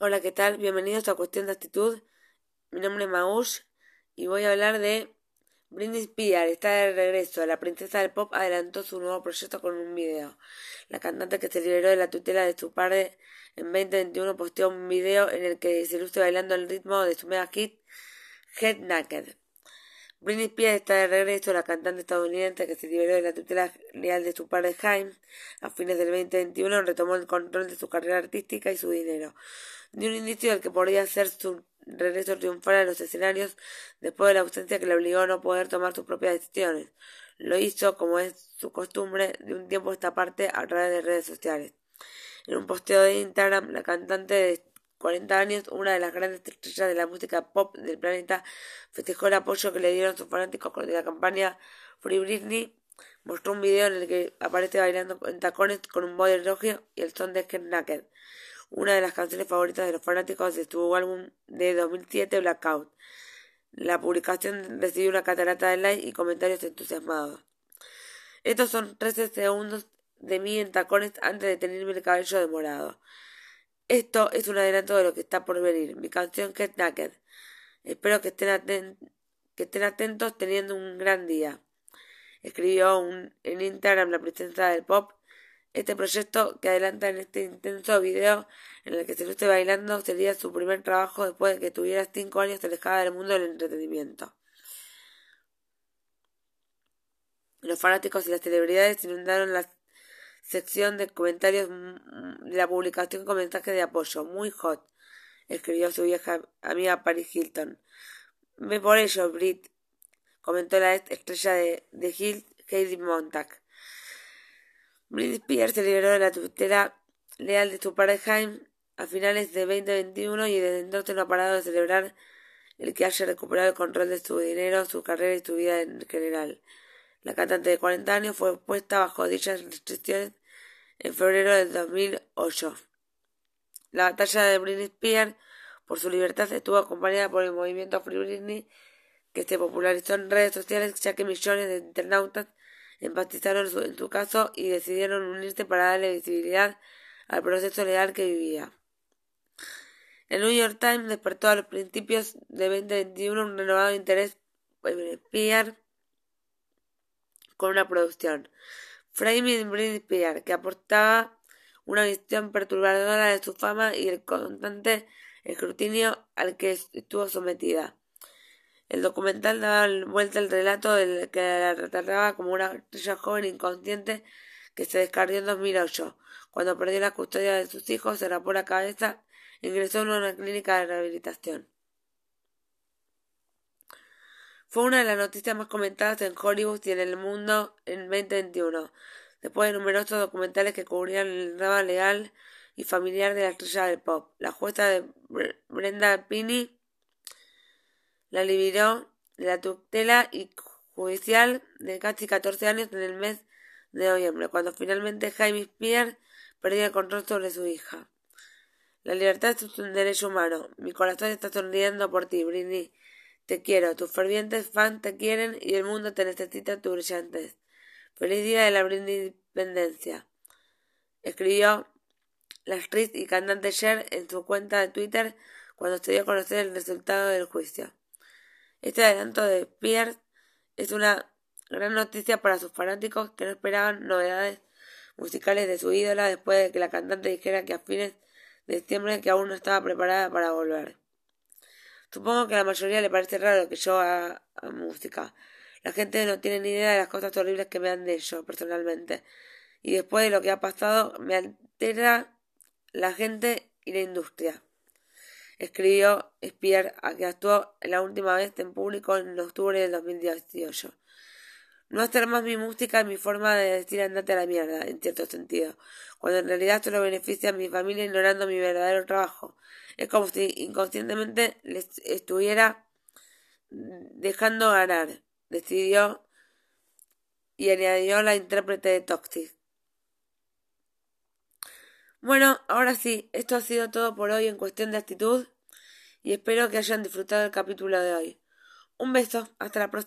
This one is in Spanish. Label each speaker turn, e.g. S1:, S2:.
S1: Hola, ¿qué tal? Bienvenidos a Cuestión de Actitud. Mi nombre es Maush y voy a hablar de Britney Spears. Está de regreso. La princesa del pop adelantó su nuevo proyecto con un video. La cantante que se liberó de la tutela de su padre en 2021 posteó un video en el que se luce bailando al ritmo de su mega hit Head Naked. Britney Spears está de regreso, la cantante estadounidense que se liberó de la tutela leal de su padre Jaime a fines del 2021 retomó el control de su carrera artística y su dinero. Dio un indicio del que podría ser su regreso triunfal a los escenarios después de la ausencia que le obligó a no poder tomar sus propias decisiones. Lo hizo, como es su costumbre, de un tiempo a esta parte a través de redes sociales. En un posteo de Instagram, la cantante de 40 años, una de las grandes estrellas de la música pop del planeta, festejó el apoyo que le dieron sus fanáticos de la campaña Free Britney. Mostró un video en el que aparece bailando en tacones con un body rojo y el son de Get una de las canciones favoritas de los fanáticos de su álbum de 2007 Blackout. La publicación recibió una catarata de likes y comentarios entusiasmados. Estos son 13 segundos de mí en tacones antes de tenerme el cabello demorado. Esto es un adelanto de lo que está por venir. Mi canción Get Naked. Espero que estén, que estén atentos teniendo un gran día. Escribió un, en Instagram la princesa del pop. Este proyecto que adelanta en este intenso video en el que se luce bailando sería su primer trabajo después de que tuviera cinco años alejada del mundo del entretenimiento. Los fanáticos y las celebridades inundaron las sección de comentarios de la publicación con mensajes de apoyo. Muy hot, escribió su vieja amiga Paris Hilton. Ve por ello, Brit, comentó la estrella de, de Hill, Heidi Montag. Britney Spears se liberó de la tutela leal de su padre Jaime a finales de 2021 y desde entonces no ha parado de celebrar el que haya recuperado el control de su dinero, su carrera y su vida en general. La cantante de 40 años fue puesta bajo dichas restricciones en febrero del 2008. La batalla de Britney Spears por su libertad estuvo acompañada por el movimiento Free Britney, que se popularizó en redes sociales ya que millones de internautas empatizaron en su caso y decidieron unirse para darle visibilidad al proceso legal que vivía. El New York Times despertó a los principios de 2021 un renovado interés en Spears con una producción. Framing Britney Spears, que aportaba una visión perturbadora de su fama y el constante escrutinio al que estuvo sometida. El documental daba vuelta al relato del que la retrataba como una estrella joven inconsciente que se descarrió en 2008. Cuando perdió la custodia de sus hijos, se rapó la cabeza e ingresó en una clínica de rehabilitación. Fue una de las noticias más comentadas en Hollywood y en el mundo en 2021, después de numerosos documentales que cubrían el drama legal y familiar de la estrella del pop. La jueza de Brenda Pini la liberó de la tutela y judicial de casi 14 años en el mes de noviembre, cuando finalmente Jaime Spears perdió el control sobre su hija. La libertad es un derecho humano. Mi corazón está sonriendo por ti, Britney. Te quiero, tus fervientes fans te quieren y el mundo te necesita tu brillantez. Feliz día de la independencia. Escribió la actriz y cantante Cher en su cuenta de Twitter cuando se dio a conocer el resultado del juicio. Este adelanto de Pierce es una gran noticia para sus fanáticos que no esperaban novedades musicales de su ídola después de que la cantante dijera que a fines de septiembre que aún no estaba preparada para volver. Supongo que a la mayoría le parece raro que yo haga, música. La gente no tiene ni idea de las cosas horribles que me han hecho personalmente. Y después de lo que ha pasado, me altera la gente y la industria. Escribió Spear, a que actuó la última vez en público en octubre del 2018. No hacer más mi música es mi forma de decir andate a la mierda, en cierto sentido, cuando en realidad solo beneficia a mi familia ignorando mi verdadero trabajo. Es como si inconscientemente les estuviera dejando ganar, decidió y añadió la intérprete de Toxic. Bueno, ahora sí, esto ha sido todo por hoy en cuestión de actitud y espero que hayan disfrutado el capítulo de hoy. Un beso, hasta la próxima.